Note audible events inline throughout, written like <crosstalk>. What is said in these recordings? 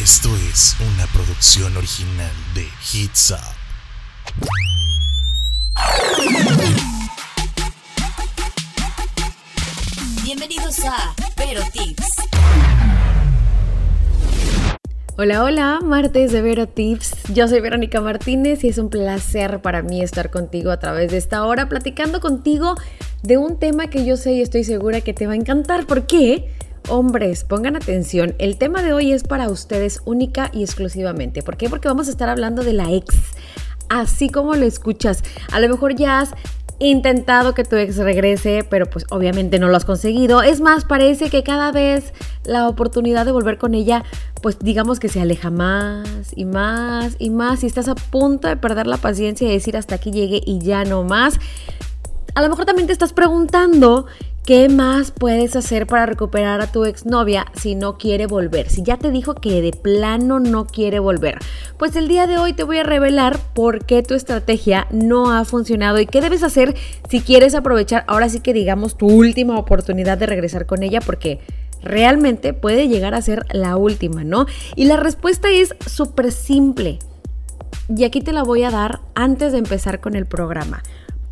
Esto es una producción original de Hits Up. Bienvenidos a Vero Tips. Hola, hola, martes de Vero Tips. Yo soy Verónica Martínez y es un placer para mí estar contigo a través de esta hora platicando contigo de un tema que yo sé y estoy segura que te va a encantar. ¿Por qué? Hombres, pongan atención, el tema de hoy es para ustedes única y exclusivamente. ¿Por qué? Porque vamos a estar hablando de la ex. Así como lo escuchas, a lo mejor ya has intentado que tu ex regrese, pero pues obviamente no lo has conseguido. Es más, parece que cada vez la oportunidad de volver con ella, pues digamos que se aleja más y más y más y estás a punto de perder la paciencia y decir hasta aquí llegue y ya no más. A lo mejor también te estás preguntando ¿Qué más puedes hacer para recuperar a tu exnovia si no quiere volver? Si ya te dijo que de plano no quiere volver. Pues el día de hoy te voy a revelar por qué tu estrategia no ha funcionado y qué debes hacer si quieres aprovechar ahora sí que digamos tu última oportunidad de regresar con ella porque realmente puede llegar a ser la última, ¿no? Y la respuesta es súper simple. Y aquí te la voy a dar antes de empezar con el programa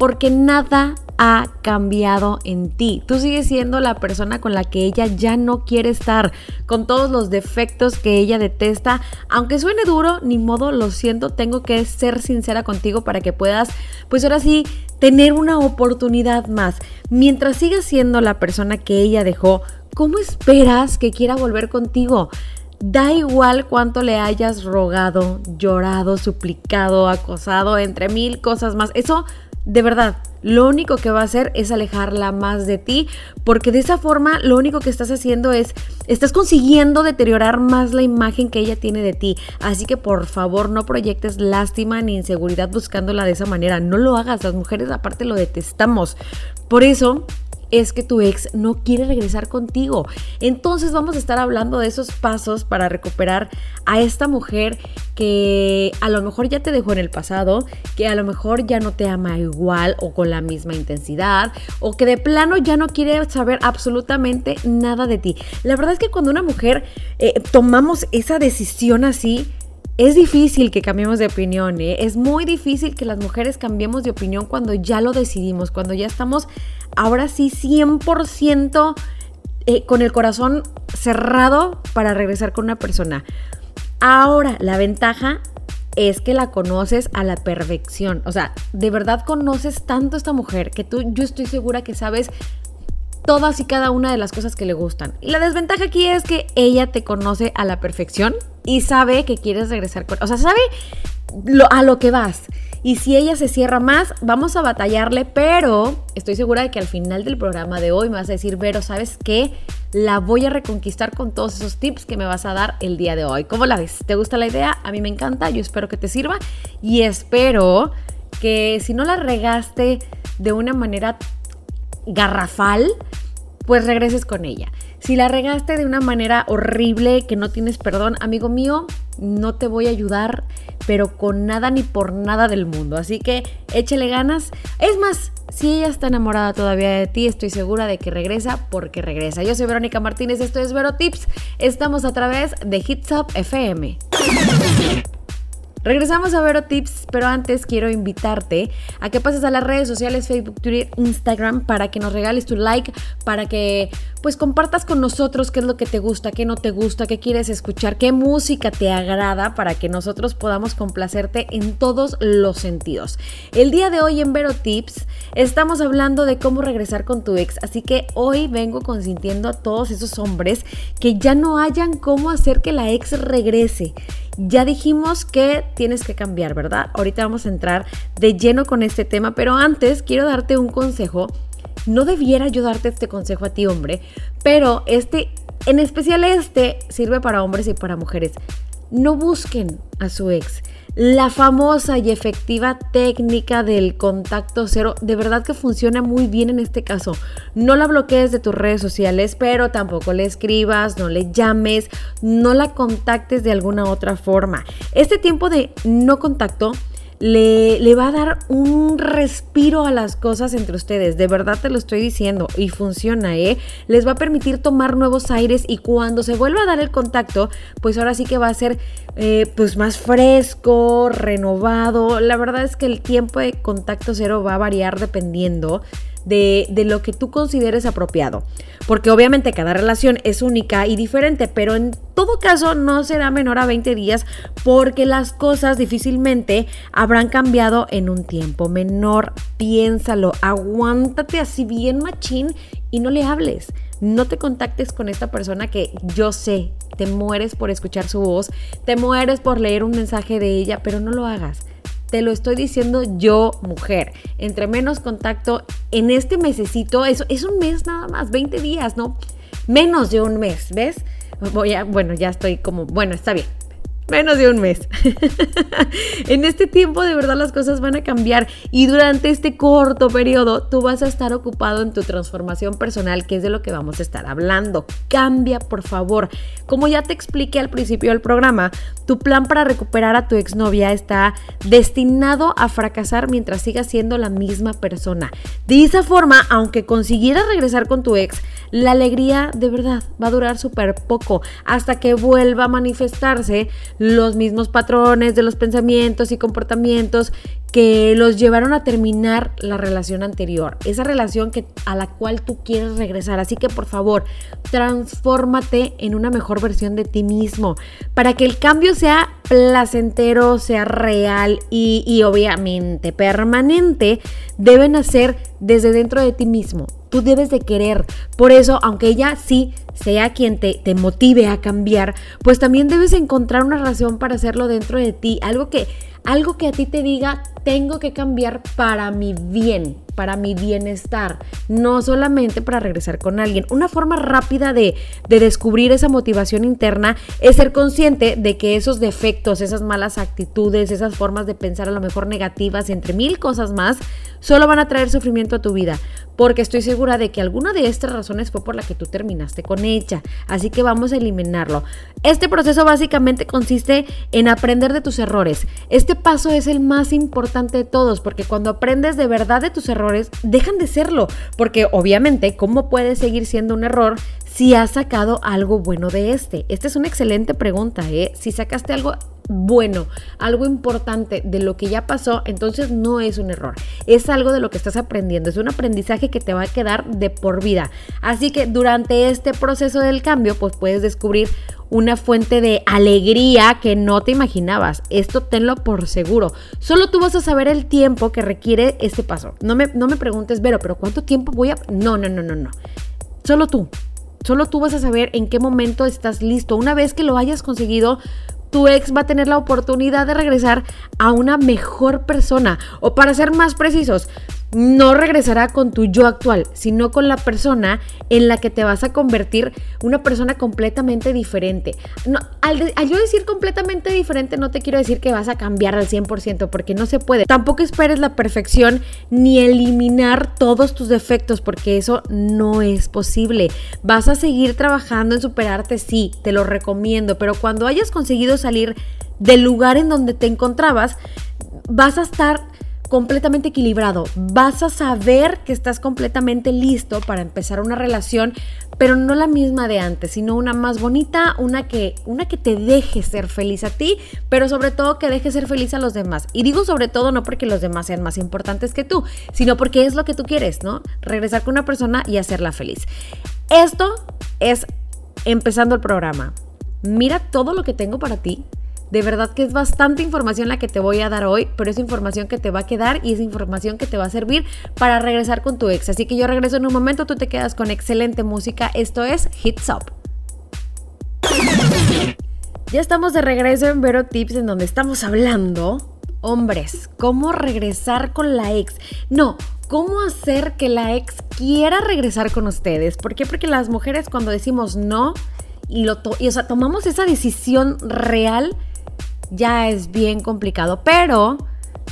porque nada ha cambiado en ti. Tú sigues siendo la persona con la que ella ya no quiere estar, con todos los defectos que ella detesta. Aunque suene duro, ni modo, lo siento, tengo que ser sincera contigo para que puedas, pues ahora sí, tener una oportunidad más. Mientras sigas siendo la persona que ella dejó, ¿cómo esperas que quiera volver contigo? Da igual cuánto le hayas rogado, llorado, suplicado, acosado, entre mil cosas más. Eso de verdad, lo único que va a hacer es alejarla más de ti, porque de esa forma lo único que estás haciendo es, estás consiguiendo deteriorar más la imagen que ella tiene de ti. Así que por favor no proyectes lástima ni inseguridad buscándola de esa manera. No lo hagas, las mujeres aparte lo detestamos. Por eso es que tu ex no quiere regresar contigo. Entonces vamos a estar hablando de esos pasos para recuperar a esta mujer que a lo mejor ya te dejó en el pasado, que a lo mejor ya no te ama igual o con la misma intensidad, o que de plano ya no quiere saber absolutamente nada de ti. La verdad es que cuando una mujer eh, tomamos esa decisión así, es difícil que cambiemos de opinión, ¿eh? es muy difícil que las mujeres cambiemos de opinión cuando ya lo decidimos, cuando ya estamos ahora sí 100% eh, con el corazón cerrado para regresar con una persona. Ahora, la ventaja es que la conoces a la perfección. O sea, de verdad conoces tanto a esta mujer que tú, yo estoy segura que sabes todas y cada una de las cosas que le gustan. Y la desventaja aquí es que ella te conoce a la perfección y sabe que quieres regresar con... O sea, sabe a lo que vas. Y si ella se cierra más, vamos a batallarle, pero estoy segura de que al final del programa de hoy me vas a decir, Vero, ¿sabes qué? La voy a reconquistar con todos esos tips que me vas a dar el día de hoy. ¿Cómo la ves? ¿Te gusta la idea? A mí me encanta, yo espero que te sirva y espero que si no la regaste de una manera garrafal, pues regreses con ella. Si la regaste de una manera horrible que no tienes perdón, amigo mío, no te voy a ayudar, pero con nada ni por nada del mundo. Así que échale ganas. Es más, si ella está enamorada todavía de ti, estoy segura de que regresa porque regresa. Yo soy Verónica Martínez, esto es Vero Tips. Estamos a través de Hits Up FM. Regresamos a Vero Tips, pero antes quiero invitarte a que pases a las redes sociales Facebook, Twitter, Instagram para que nos regales tu like, para que pues compartas con nosotros qué es lo que te gusta, qué no te gusta, qué quieres escuchar, qué música te agrada para que nosotros podamos complacerte en todos los sentidos. El día de hoy en Vero Tips estamos hablando de cómo regresar con tu ex, así que hoy vengo consintiendo a todos esos hombres que ya no hayan cómo hacer que la ex regrese. Ya dijimos que tienes que cambiar, ¿verdad? Ahorita vamos a entrar de lleno con este tema, pero antes quiero darte un consejo. No debiera yo darte este consejo a ti, hombre, pero este, en especial este, sirve para hombres y para mujeres. No busquen a su ex. La famosa y efectiva técnica del contacto cero, de verdad que funciona muy bien en este caso. No la bloquees de tus redes sociales, pero tampoco le escribas, no le llames, no la contactes de alguna otra forma. Este tiempo de no contacto le, va a dar un respiro a las cosas entre ustedes. De verdad te lo estoy diciendo y funciona, ¿eh? Les va a permitir tomar nuevos aires y cuando se vuelva a dar el contacto, pues ahora sí que va a ser eh, pues más fresco, renovado. La verdad es que el tiempo de contacto cero va a variar dependiendo de, lo que tú consideres apropiado. Porque obviamente cada relación es única y diferente, pero en todo caso no será menor a 20 días porque las cosas difícilmente habrán cambiado en un tiempo menor. Piénsalo, aguántate así bien machín y no le hables. No te contactes con esta persona que yo sé, te mueres por escuchar su voz, te mueres por leer un mensaje de ella, pero no lo hagas. Te lo estoy diciendo yo, mujer. Entre menos contacto en este mesecito, eso es un mes nada más, 20 días, ¿no? Menos de un mes, ¿ves? Voy a, bueno, ya estoy como, bueno, está bien menos de un mes. <laughs> en este tiempo de verdad las cosas van a cambiar y durante este corto periodo tú vas a estar ocupado en tu transformación personal, que es de lo que vamos a estar hablando. Cambia, por favor. Como ya te expliqué al principio del programa, tu plan para recuperar a tu exnovia está destinado a fracasar mientras sigas siendo la misma persona. De esa forma, aunque consiguieras regresar con tu ex, la alegría de verdad va a durar súper poco hasta que vuelva a manifestarse los mismos patrones de los pensamientos y comportamientos que los llevaron a terminar la relación anterior, esa relación que, a la cual tú quieres regresar. Así que por favor, transfórmate en una mejor versión de ti mismo para que el cambio sea placentero, sea real y, y obviamente permanente, deben hacer desde dentro de ti mismo. Tú debes de querer. Por eso, aunque ella sí sea quien te, motive a cambiar, pues también debes encontrar una razón para hacerlo dentro de ti. Algo que, algo que a ti te diga, tengo que cambiar para mi bien, para mi bienestar, no solamente para regresar con alguien. Una forma rápida de, de, descubrir esa motivación interna es ser consciente de que esos defectos, esas malas actitudes, esas formas de pensar a lo mejor negativas, entre mil cosas más, solo van a traer sufrimiento a tu vida. Porque estoy segura de que alguna de estas razones fue por la que tú terminaste con ella. Así que vamos a eliminarlo. Este proceso básicamente consiste en aprender de tus errores. Este paso es el más importante de todos, porque cuando aprendes de verdad de tus errores, dejan de serlo, porque obviamente, ¿cómo puede seguir siendo un error si has sacado algo bueno de este? Esta es una excelente pregunta, ¿eh? Si sacaste algo bueno, algo importante de lo que ya pasó, entonces no es un error, es algo de lo que estás aprendiendo, es un aprendizaje que te va a quedar de por vida. Así que durante este proceso del cambio, pues puedes descubrir una fuente de alegría que no te imaginabas. Esto tenlo por seguro. Solo tú vas a saber el tiempo que requiere este paso. No me, no me preguntes, Vero, pero ¿cuánto tiempo voy a...? No, no, no, no, no. Solo tú. Solo tú vas a saber en qué momento estás listo. Una vez que lo hayas conseguido, tu ex va a tener la oportunidad de regresar a una mejor persona. O para ser más precisos, no regresará con tu yo actual, sino con la persona en la que te vas a convertir una persona completamente diferente. No, al, yo decir completamente diferente no te quiero decir que vas a cambiar al 100% porque no se puede. Tampoco esperes la perfección ni eliminar todos tus defectos porque eso no es posible. Vas a seguir trabajando en superarte, sí, te lo recomiendo, pero cuando hayas conseguido salir del lugar en donde te encontrabas, vas a estar completamente equilibrado. Vas a saber que estás completamente listo para empezar una relación, pero no la misma de antes, sino una más bonita, una que, una que te deje ser feliz a ti, pero sobre todo que deje ser feliz a los demás. Y digo sobre todo no porque los demás sean más importantes que tú, sino porque es lo que tú quieres, ¿no? Regresar con una persona y hacerla feliz. Esto es empezando el programa. Mira todo lo que tengo para ti de verdad que es bastante información la que te voy a dar hoy, pero es información que te va a quedar y es información que te va a servir para regresar con tu ex. Así que yo regreso en un momento, tú te quedas con excelente música. Esto es Hits Up. Ya estamos de regreso en Vero Tips en donde estamos hablando, hombres, cómo regresar con la ex. No, cómo hacer que la ex quiera regresar con ustedes. ¿Por qué? Porque las mujeres cuando decimos no y lo y, o sea, tomamos esa decisión real, ya es bien complicado, pero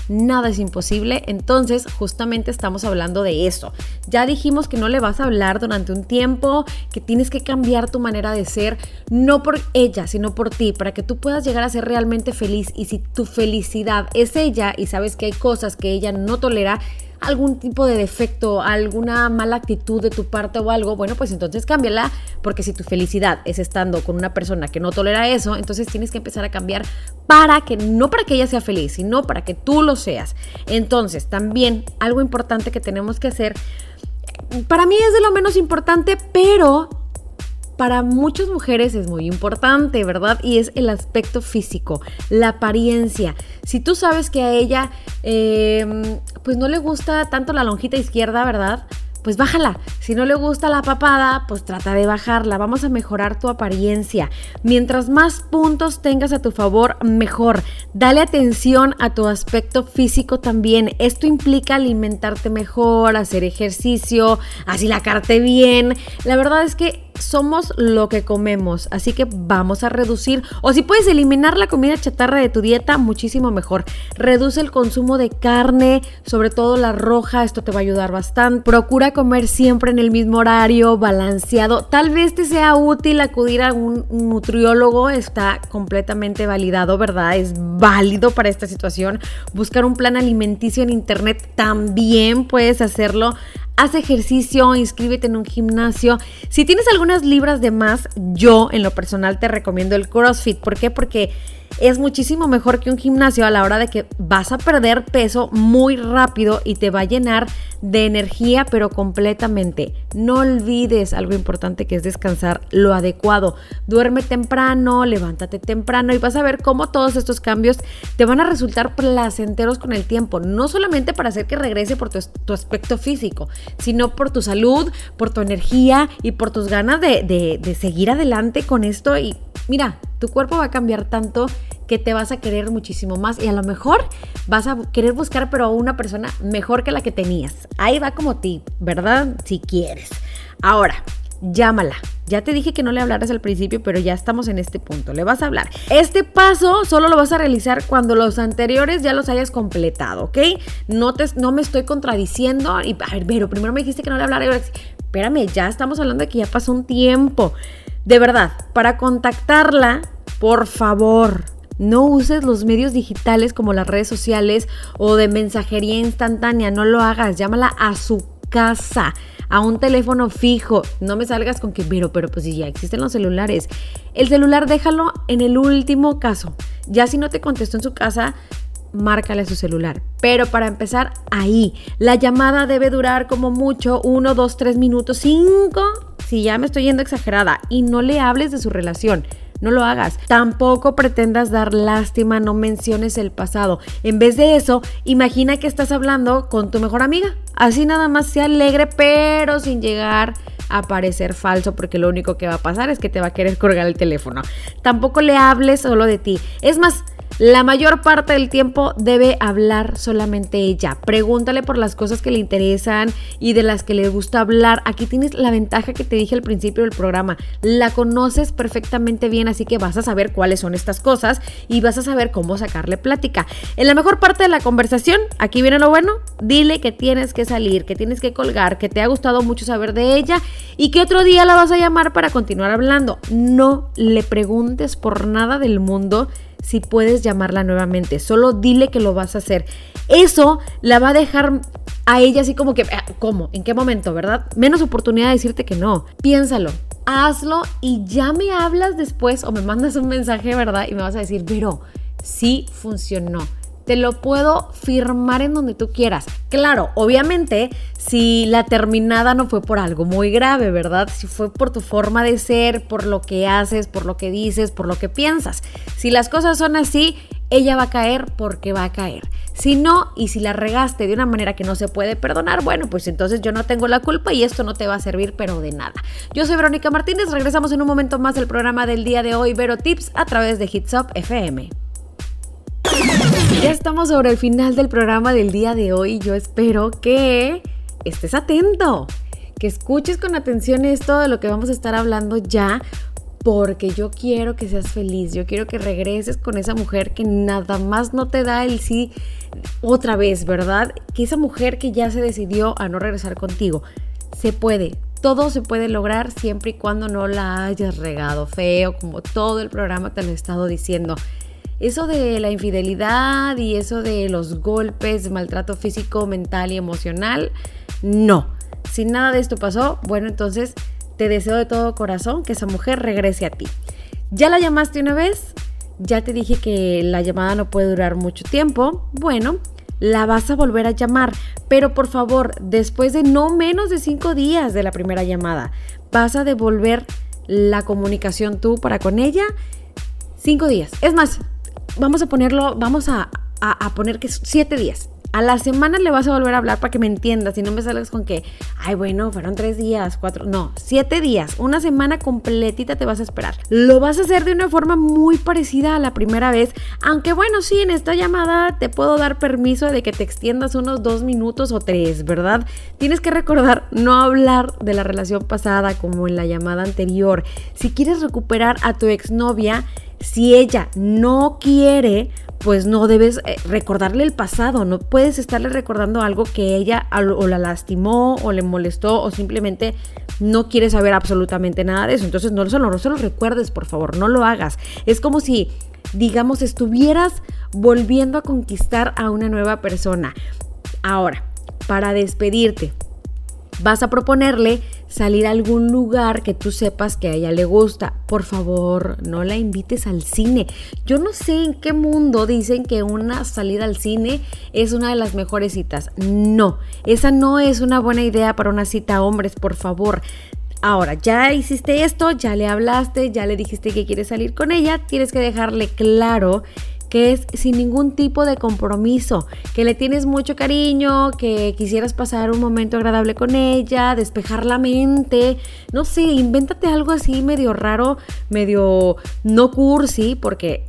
nada es imposible. Entonces, justamente estamos hablando de eso. Ya dijimos que no le vas a hablar durante un tiempo, que tienes que cambiar tu manera de ser, no por ella, sino por ti, para que tú puedas llegar a ser realmente feliz. Y si tu felicidad es ella y sabes que hay cosas que ella no tolera, algún tipo de defecto, alguna mala actitud de tu parte o algo, bueno, pues entonces cámbiala, porque si tu felicidad es estando con una persona que no tolera eso, entonces tienes que empezar a cambiar para que, no para que ella sea feliz, sino para que tú lo seas. Entonces, también algo importante que tenemos que hacer, para mí es de lo menos importante, pero para muchas mujeres es muy importante, ¿verdad? Y es el aspecto físico, la apariencia. Si tú sabes que a ella, em, pues no le gusta tanto la lonjita izquierda, ¿verdad? Pues bájala. Si no le gusta la papada, pues trata de bajarla. Vamos a mejorar tu apariencia. Mientras más puntos tengas a tu favor, mejor. Dale atención a tu aspecto físico también. Esto implica alimentarte mejor, hacer ejercicio, así la carte bien. La verdad es que somos lo que comemos, así que vamos a reducir, o si puedes eliminar la comida chatarra de tu dieta, muchísimo mejor. Reduce el consumo de carne, sobre todo la roja, esto te va a ayudar bastante. Procura comer siempre en el mismo horario, balanceado. Tal vez te sea útil acudir a un nutriólogo, está completamente validado, ¿verdad? Es válido para esta situación. Buscar un plan alimenticio en internet también puedes hacerlo haz ejercicio, inscríbete en un gimnasio. Si tienes algunas libras de más, yo en lo personal te recomiendo el CrossFit. ¿Por qué? Porque es muchísimo mejor que un gimnasio a la hora de que vas a perder peso muy rápido y te va a llenar de energía, pero completamente. No olvides algo importante que es descansar lo adecuado. Duerme temprano, levántate temprano y vas a ver cómo todos estos cambios te van a resultar placenteros con el tiempo. No solamente para hacer que regrese por tu, aspecto físico, sino por tu salud, por tu energía y por tus ganas de, de seguir adelante con esto y mira, tu cuerpo va a cambiar tanto que te vas a querer muchísimo más y a lo mejor vas a querer buscar pero a una persona mejor que la que tenías. Ahí va como ti, ¿verdad? Si quieres. Ahora, llámala. Ya te dije que no le hablaras al principio, pero ya estamos en este punto. Le vas a hablar. Este paso solo lo vas a realizar cuando los anteriores ya los hayas completado, ¿ok? No, te, no me estoy contradiciendo. Y, a ver, pero primero me dijiste que no le hablara. Espérame, ya estamos hablando de que ya pasó un tiempo. De verdad, para contactarla, por favor, no uses los medios digitales como las redes sociales o de mensajería instantánea, no lo hagas, llámala a su casa, a un teléfono fijo. No me salgas con que, pero, pero, pues si ya existen los celulares. El celular déjalo en el último caso. Ya si no te contestó en su casa, márcale su celular. Pero para empezar, ahí. La llamada debe durar como mucho, uno, dos, tres minutos, cinco si ya me estoy yendo exagerada y no le hables de su relación. No lo hagas. Tampoco pretendas dar lástima, no menciones el pasado. En vez de eso, imagina que estás hablando con tu mejor amiga. Así nada más sea alegre, pero sin llegar a parecer falso, porque lo único que va a pasar es que te va a querer colgar el teléfono. Tampoco le hables solo de ti. Es más, la mayor parte del tiempo debe hablar solamente ella. Pregúntale por las cosas que le interesan y de las que le gusta hablar. Aquí tienes la ventaja que te dije al principio del programa. La conoces perfectamente bien, así que vas a saber cuáles son estas cosas y vas a saber cómo sacarle plática. En la mejor parte de la conversación, aquí viene lo bueno, dile que tienes que salir, que tienes que colgar, que te ha gustado mucho saber de ella y que otro día la vas a llamar para continuar hablando. No le preguntes por nada del mundo si puedes llamarla nuevamente. Solo dile que lo vas a hacer. Eso la va a dejar a ella así como que, ah, ¿cómo? ¿En qué momento, verdad? Menos oportunidad de decirte que no. Piénsalo, hazlo y ya me hablas después o me mandas un mensaje, ¿verdad? Y me vas a decir, pero sí funcionó te lo puedo firmar en donde tú quieras. Claro, obviamente, si la terminada no fue por algo muy grave, ¿verdad? Si fue por tu forma de ser, por lo que haces, por lo que dices, por lo que piensas. Si las cosas son así, ella va a caer porque va a caer. Si no, y si la regaste de una manera que no se puede perdonar, bueno, pues entonces yo no tengo la culpa y esto no te va a servir, pero de nada. Yo soy Verónica Martínez, regresamos en un momento más del programa del día de hoy, Vero Tips, a través de Hits Up FM. Ya estamos sobre el final del programa del día de hoy. Yo espero que estés atento, que escuches con atención esto de lo que vamos a estar hablando ya, porque yo quiero que seas feliz, yo quiero que regreses con esa mujer que nada más no te da el sí otra vez, ¿verdad? Que esa mujer que ya se decidió a no regresar contigo. Se puede, todo se puede lograr siempre y cuando no la hayas regado feo, como todo el programa te lo he estado diciendo. Eso de la infidelidad y eso de los golpes, maltrato físico, mental y emocional, no. Si nada de esto pasó, bueno, entonces te deseo de todo corazón que esa mujer regrese a ti. ¿Ya la llamaste una vez? Ya te dije que la llamada no puede durar mucho tiempo. Bueno, la vas a volver a llamar, pero por favor, después de no menos de cinco días de la primera llamada, vas a devolver la comunicación tú para con ella. Cinco días. Es más, vamos a ponerlo, vamos a, a, poner que siete días. A la semana le vas a volver a hablar para que me entiendas y no me salgas con que, ay, bueno, fueron tres días, cuatro, no, siete días, una semana completita te vas a esperar. Lo vas a hacer de una forma muy parecida a la primera vez, aunque bueno, sí, en esta llamada te puedo dar permiso de que te extiendas unos dos minutos o tres, ¿verdad? Tienes que recordar no hablar de la relación pasada como en la llamada anterior. Si quieres recuperar a tu exnovia, si ella no quiere, pues no debes eh, recordarle el pasado, no puedes estarle recordando algo que ella o la lastimó o le molestó o simplemente no quiere saber absolutamente nada de eso. Entonces no, solo, no se lo recuerdes, por favor, no lo hagas. Es como si, digamos, estuvieras volviendo a conquistar a una nueva persona. Ahora, para despedirte, vas a proponerle salir a algún lugar que tú sepas que a ella le gusta. Por favor, no la invites al cine. Yo no sé en qué mundo dicen que una salida al cine es una de las mejores citas. No, esa no es una buena idea para una cita, hombres, por favor. Ahora, ya hiciste esto, ya le hablaste, ya le dijiste que quieres salir con ella, tienes que dejarle claro que es sin ningún tipo de compromiso, que le tienes mucho cariño, que quisieras pasar un momento agradable con ella, despejar la mente, no sé, invéntate algo así medio raro, medio no cursi, porque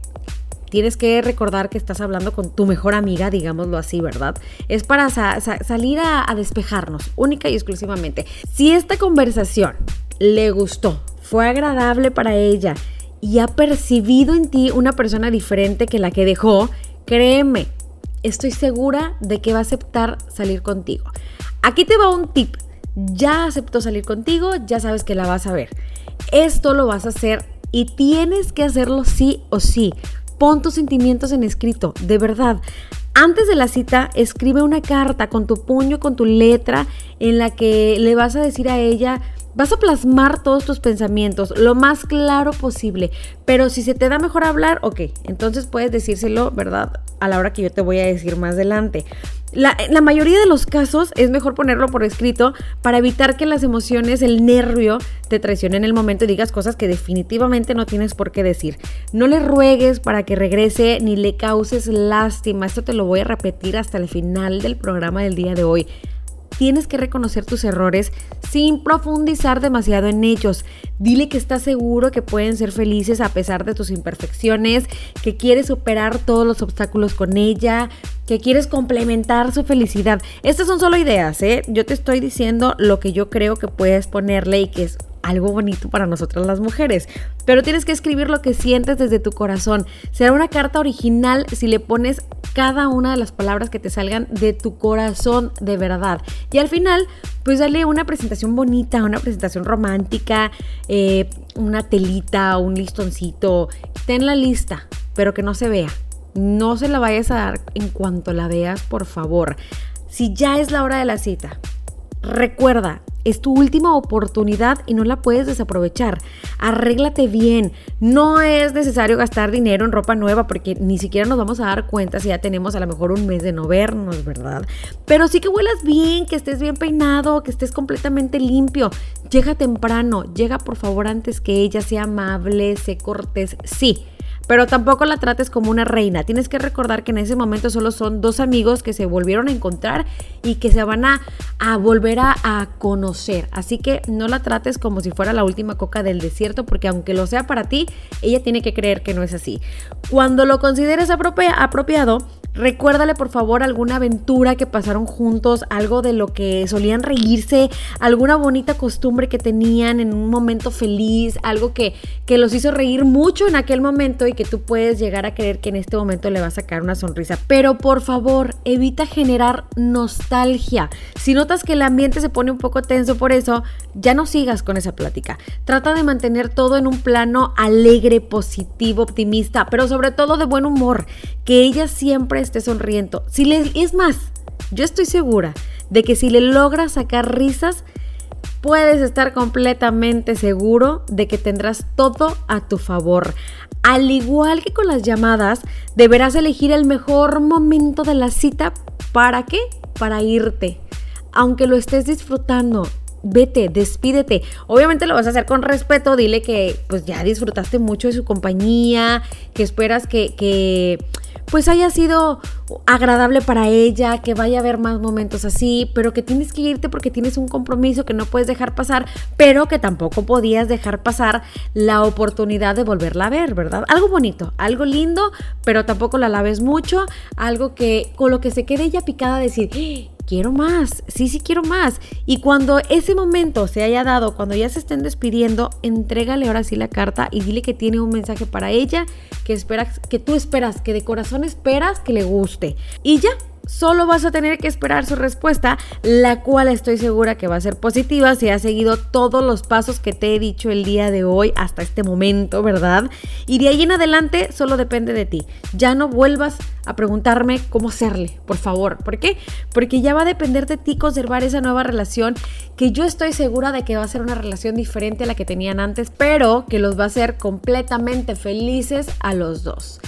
tienes que recordar que estás hablando con tu mejor amiga, digámoslo así, ¿verdad? Es para salir a despejarnos, única y exclusivamente. Si esta conversación le gustó, fue agradable para ella, y ha percibido en ti una persona diferente que la que dejó, créeme, estoy segura de que va a aceptar salir contigo. Aquí te va un tip. Ya aceptó salir contigo, ya sabes que la vas a ver. Esto lo vas a hacer y tienes que hacerlo sí o sí. Pon tus sentimientos en escrito, de verdad. Antes de la cita, escribe una carta con tu puño, con tu letra, en la que le vas a decir a ella Vas a plasmar todos tus pensamientos lo más claro posible, pero si se te da mejor hablar, ok, entonces puedes decírselo, ¿verdad? A la hora que yo te voy a decir más adelante. La, la, mayoría de los casos es mejor ponerlo por escrito para evitar que las emociones, el nervio, te traicionen en el momento y digas cosas que definitivamente no tienes por qué decir. No le ruegues para que regrese ni le causes lástima. Esto te lo voy a repetir hasta el final del programa del día de hoy tienes que reconocer tus errores sin profundizar demasiado en ellos. Dile que estás seguro que pueden ser felices a pesar de tus imperfecciones, que quieres superar todos los obstáculos con ella, que quieres complementar su felicidad. Estas son solo ideas, ¿eh? Yo te estoy diciendo lo que yo creo que puedes ponerle y que es algo bonito para nosotras las mujeres. Pero tienes que escribir lo que sientes desde tu corazón. Será una carta original si le pones cada una de las palabras que te salgan de tu corazón de verdad. Y al final, pues dale una presentación bonita, una presentación romántica, eh, una telita, un listoncito. Ten la lista, pero que no se vea. No se la vayas a dar en cuanto la veas, por favor. Si ya es la hora de la cita, recuerda, es tu última oportunidad y no la puedes desaprovechar. Arréglate bien. No es necesario gastar dinero en ropa nueva porque ni siquiera nos vamos a dar cuenta si ya tenemos a lo mejor un mes de no vernos, ¿verdad? Pero sí que huelas bien, que estés bien peinado, que estés completamente limpio. Llega temprano, llega por favor antes que ella sea amable, sé cortés. Sí pero tampoco la trates como una reina. Tienes que recordar que en ese momento solo son dos amigos que se volvieron a encontrar y que se van a, volver a, a, conocer. Así que no la trates como si fuera la última coca del desierto, porque aunque lo sea para ti, ella tiene que creer que no es así. Cuando lo consideres apropiado, Recuérdale por favor alguna aventura que pasaron juntos, algo de lo que solían reírse, alguna bonita costumbre que tenían en un momento feliz, algo que, que los hizo reír mucho en aquel momento y que tú puedes llegar a creer que en este momento le va a sacar una sonrisa. Pero por favor, evita generar nostalgia. Si notas que el ambiente se pone un poco tenso por eso, ya no sigas con esa plática. Trata de mantener todo en un plano alegre, positivo, optimista, pero sobre todo de buen humor, que ella siempre esté sonriendo. Si le, es más, yo estoy segura de que si le logras sacar risas, puedes estar completamente seguro de que tendrás todo a tu favor. Al igual que con las llamadas, deberás elegir el mejor momento de la cita. ¿Para qué? Para irte. Aunque lo estés disfrutando, vete, despídete. Obviamente lo vas a hacer con respeto, dile que pues ya disfrutaste mucho de su compañía, que esperas que, que pues haya sido agradable para ella, que vaya a haber más momentos así, pero que tienes que irte porque tienes un compromiso que no puedes dejar pasar, pero que tampoco podías dejar pasar la oportunidad de volverla a ver, ¿verdad? Algo bonito, algo lindo, pero tampoco la laves mucho, algo que con lo que se quede ella picada decir, quiero más, sí, sí quiero más. Y cuando ese momento se haya dado, cuando ya se estén despidiendo, entrégale ahora sí la carta y dile que tiene un mensaje para ella, que esperas, que tú esperas, que de corazón esperas que le guste. Y ya, Solo vas a tener que esperar su respuesta, la cual estoy segura que va a ser positiva si has seguido todos los pasos que te he dicho el día de hoy hasta este momento, ¿verdad? Y de ahí en adelante solo depende de ti. Ya no vuelvas a preguntarme cómo hacerle, por favor. ¿Por qué? Porque ya va a depender de ti conservar esa nueva relación que yo estoy segura de que va a ser una relación diferente a la que tenían antes, pero que los va a hacer completamente felices a los dos.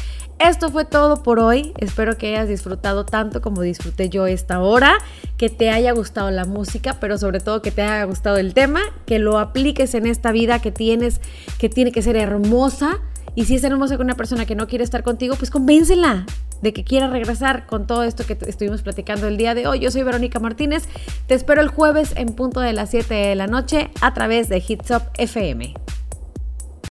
Esto fue todo por hoy. Espero que hayas disfrutado tanto como disfruté yo esta hora, que te haya gustado la música, pero sobre todo que te haya gustado el tema, que lo apliques en esta vida que tienes, que tiene que ser hermosa. Y si es hermosa con una persona que no quiere estar contigo, pues convéncela de que quiera regresar con todo esto que estuvimos platicando el día de hoy. Yo soy Verónica Martínez. Te espero el jueves en punto de las 7 de la noche a través de Hits Up FM.